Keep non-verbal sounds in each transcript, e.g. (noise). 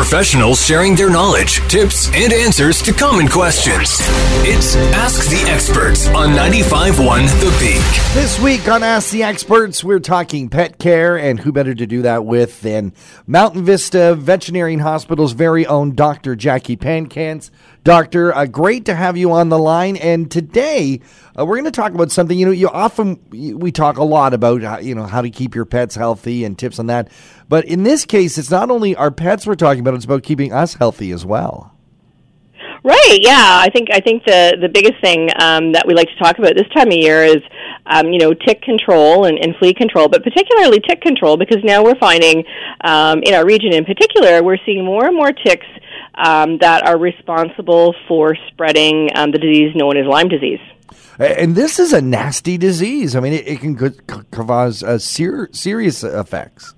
Professionals sharing their knowledge, tips, and answers to common questions. It's Ask the Experts on 95.1 The Peak. This week on Ask the Experts, we're talking pet care, and who better to do that with than Mountain Vista Veterinary Hospital's very own Dr. Jaquie Pankatz. Doctor, uh, great to have you on the line. And today, uh, we're going to talk about something. You know, you often we talk a lot about how, you know how to keep your pets healthy and tips on that. But in this case, it's not only our pets we're talking about; it's about keeping us healthy as well. Right. Yeah. I think I think the the biggest thing um, that we like to talk about this time of year is um, you know tick control and, and flea control, but particularly tick control because now we're finding um, in our region in particular we're seeing more and more ticks um, that are responsible for spreading um, the disease known as Lyme disease. And this is a nasty disease. I mean, it, it can cause uh, ser- serious effects.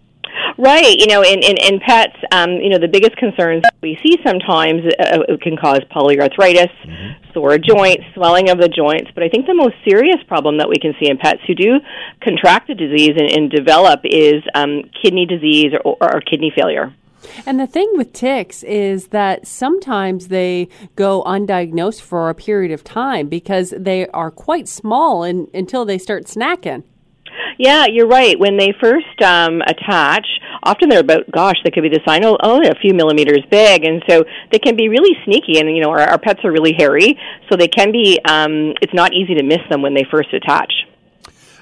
Right. You know, in, in, in pets, um, you know, the biggest concerns we see sometimes uh, it can cause polyarthritis, mm-hmm. sore joints, swelling of the joints. But I think the most serious problem that we can see in pets who do contract the disease and, and develop is um, kidney disease or, or kidney failure. And the thing with ticks is that sometimes they go undiagnosed for a period of time because they are quite small and, until they start snacking. Yeah, you're right. When they first um, attach, often they're about, gosh, they could be the sign, oh, oh, a few millimeters big, and so they can be really sneaky. And you know, our, our pets are really hairy, so they can be. Um, it's not easy to miss them when they first attach.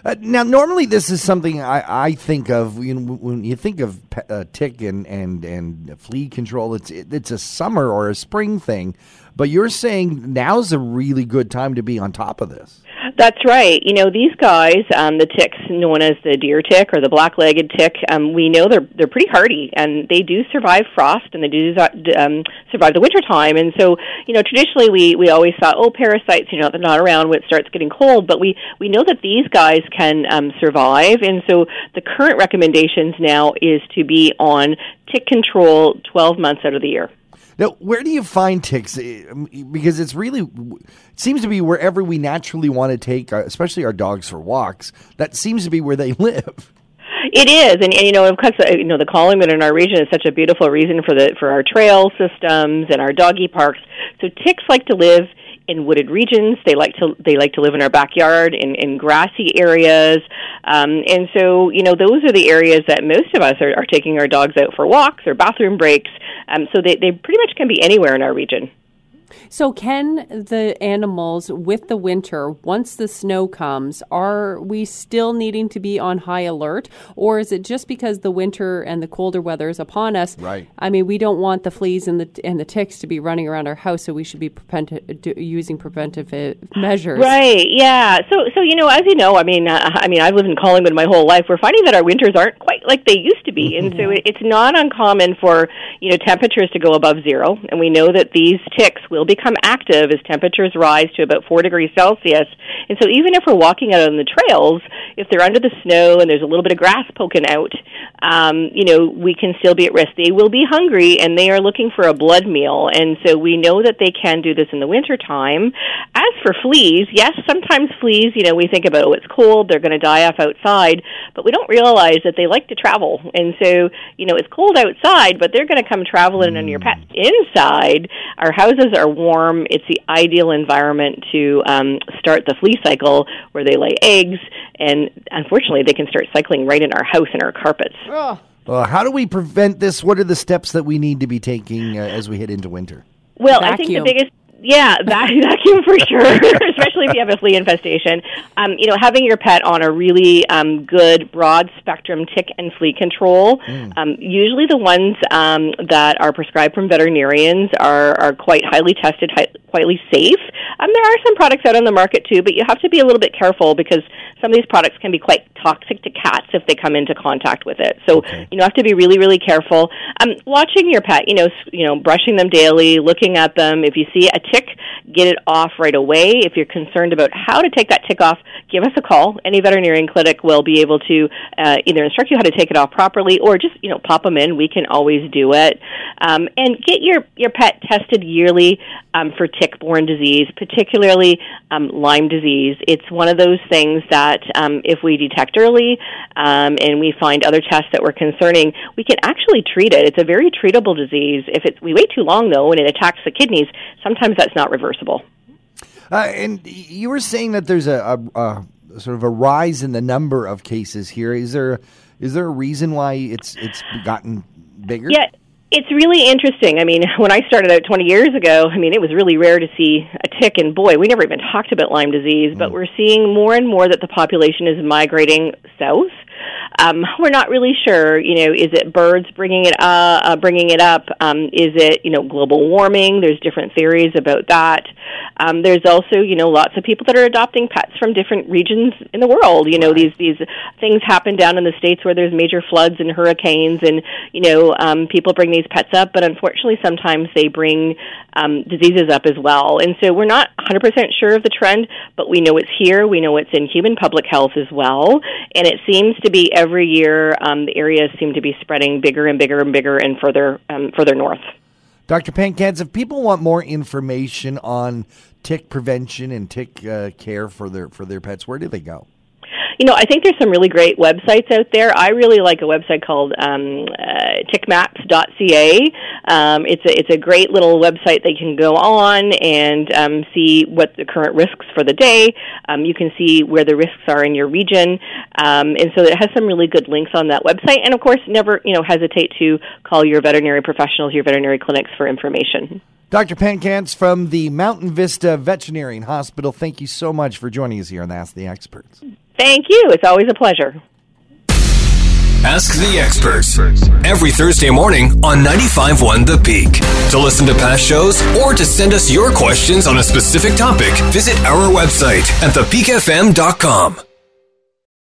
Uh, now, normally this is something I, I think of you know, when you think of uh, tick and, and, and flea control. It's it, it's a summer or a spring thing, but you're saying now's a really good time to be on top of this. That's right. You know, these guys, um, the ticks known as the deer tick or the black-legged tick, um, we know they're they're pretty hardy and they do survive frost and they do um, survive the winter time. And so, you know, traditionally we we always thought, oh, parasites, you know, they're not around when it starts getting cold. But we we know that these guys can um, survive. And so, the current recommendations now is to be on tick control 12 months out of the year. Now, where do you find ticks? Eh, because it's really it seems to be wherever we naturally want to take, uh, especially our dogs for walks. That seems to be where they (laughs) live. It is, and, and you know, because uh, you know, the Collingwood in our region is such a beautiful reason for the for our trail systems and our doggy parks. So ticks like to live in wooded regions. They like to they like to live in our backyard in, in grassy areas, um, and so you know those are the areas that most of us are, are taking our dogs out for walks or bathroom breaks. Um, so they they pretty much can be anywhere in our region. So, can the animals with the winter, once the snow comes, are we still needing to be on high alert? Or is it just because the winter and the colder weather is upon us? Right. I mean, we don't want the fleas and the, and the ticks to be running around our house, so we should be prevent- using preventive measures. Right, yeah. So, so you know, as you know, I mean, uh, I mean, I've lived in Collingwood my whole life. We're finding that our winters aren't quite like they used to be. (laughs) And so it's not uncommon for, you know, temperatures to go above zero. And we know that these ticks will become active as temperatures rise to about 4 degrees Celsius. And so even if we're walking out on the trails, if they're under the snow and there's a little bit of grass poking out, um, you know, we can still be at risk. They will be hungry and they are looking for a blood meal. And so we know that they can do this in the wintertime. As for fleas, yes, sometimes fleas, you know, we think about, oh, it's cold, they're going to die off outside, but we don't realize that they like to travel. And so, you know, it's cold outside, but they're going to come traveling on your pet inside. Our houses are warm. It's the ideal environment to um, start the flea cycle where they lay eggs, and unfortunately, they can start cycling right in our house and our carpets. Oh. Uh, how do we prevent this? What are the steps that we need to be taking uh, as we head into winter? Well, Vacuum. I think the biggest yeah, vac- (laughs) vacuum for sure, especially if you have a flea infestation. Um, you know, having your pet on a really um, good broad spectrum tick and flea control. Mm. Um, usually, the ones um, that are prescribed from veterinarians are are quite highly tested, high, quite safe. Um, there are some products out on the market too, but you have to be a little bit careful because some of these products can be quite toxic to cats if they come into contact with it. So okay. you know, have to be really, really careful. Um, watching your pet, you know, you know, brushing them daily, looking at them. If you see a tick, get it off right away. If you're concerned about how to take that tick off, give us a call. Any veterinarian clinic will be able to uh, either instruct you how to take it off properly or just you know pop them in. We can always do it. Um, and get your your pet tested yearly um, for tick-borne disease, particularly um, Lyme disease. It's one of those things that um, if we detect early um, and we find other tests that were concerning, we can actually treat it. It's a very treatable disease. If we wait too long, though, and it attacks the kidneys, sometimes that's not reversible. Uh, and you were saying that there's a, a, a, sort of a rise in the number of cases here. Is there is there a reason why it's it's gotten bigger? Yeah. It's really interesting. I mean, (laughs) when I started out 20 years ago, I mean, it was really rare to see a tick, and boy, we never even talked about Lyme disease, but mm. we're seeing more and more that the population is migrating south. Um, we're not really sure. You know, is it birds bringing it uh, uh, bringing it up? Um, is it you know global warming? There's different theories about that. Um, there's also you know lots of people that are adopting pets from different regions in the world. You know, these these things happen down in the states where there's major floods and hurricanes, and you know um, people bring these pets up, but unfortunately sometimes they bring um, diseases up as well. And so we're not 100% sure of the trend, but we know it's here. We know it's in human public health as well, and it seems to be every year um, the areas seem to be spreading bigger and bigger and bigger and further um, further north. Dr. Pankatz, if people want more information on tick prevention and tick uh, care for their for their pets, where do they go? You know, I think there's some really great websites out there. I really like a website called um, uh, tickmaps.ca. Um, it's a it's a great little website that you can go on and um, see what the current risks for the day. Um, you can see where the risks are in your region, um, and so it has some really good links on that website. And of course, never you know hesitate to call your veterinary professionals, your veterinary clinics for information. Dr. Pankatz from the Mountain Vista Veterinary Hospital, thank you so much for joining us here on Ask the Experts. Thank you. It's always a pleasure. Ask the experts every Thursday morning on 95.1 The Peak. To listen to past shows or to send us your questions on a specific topic, visit our website at thepeakfm.com.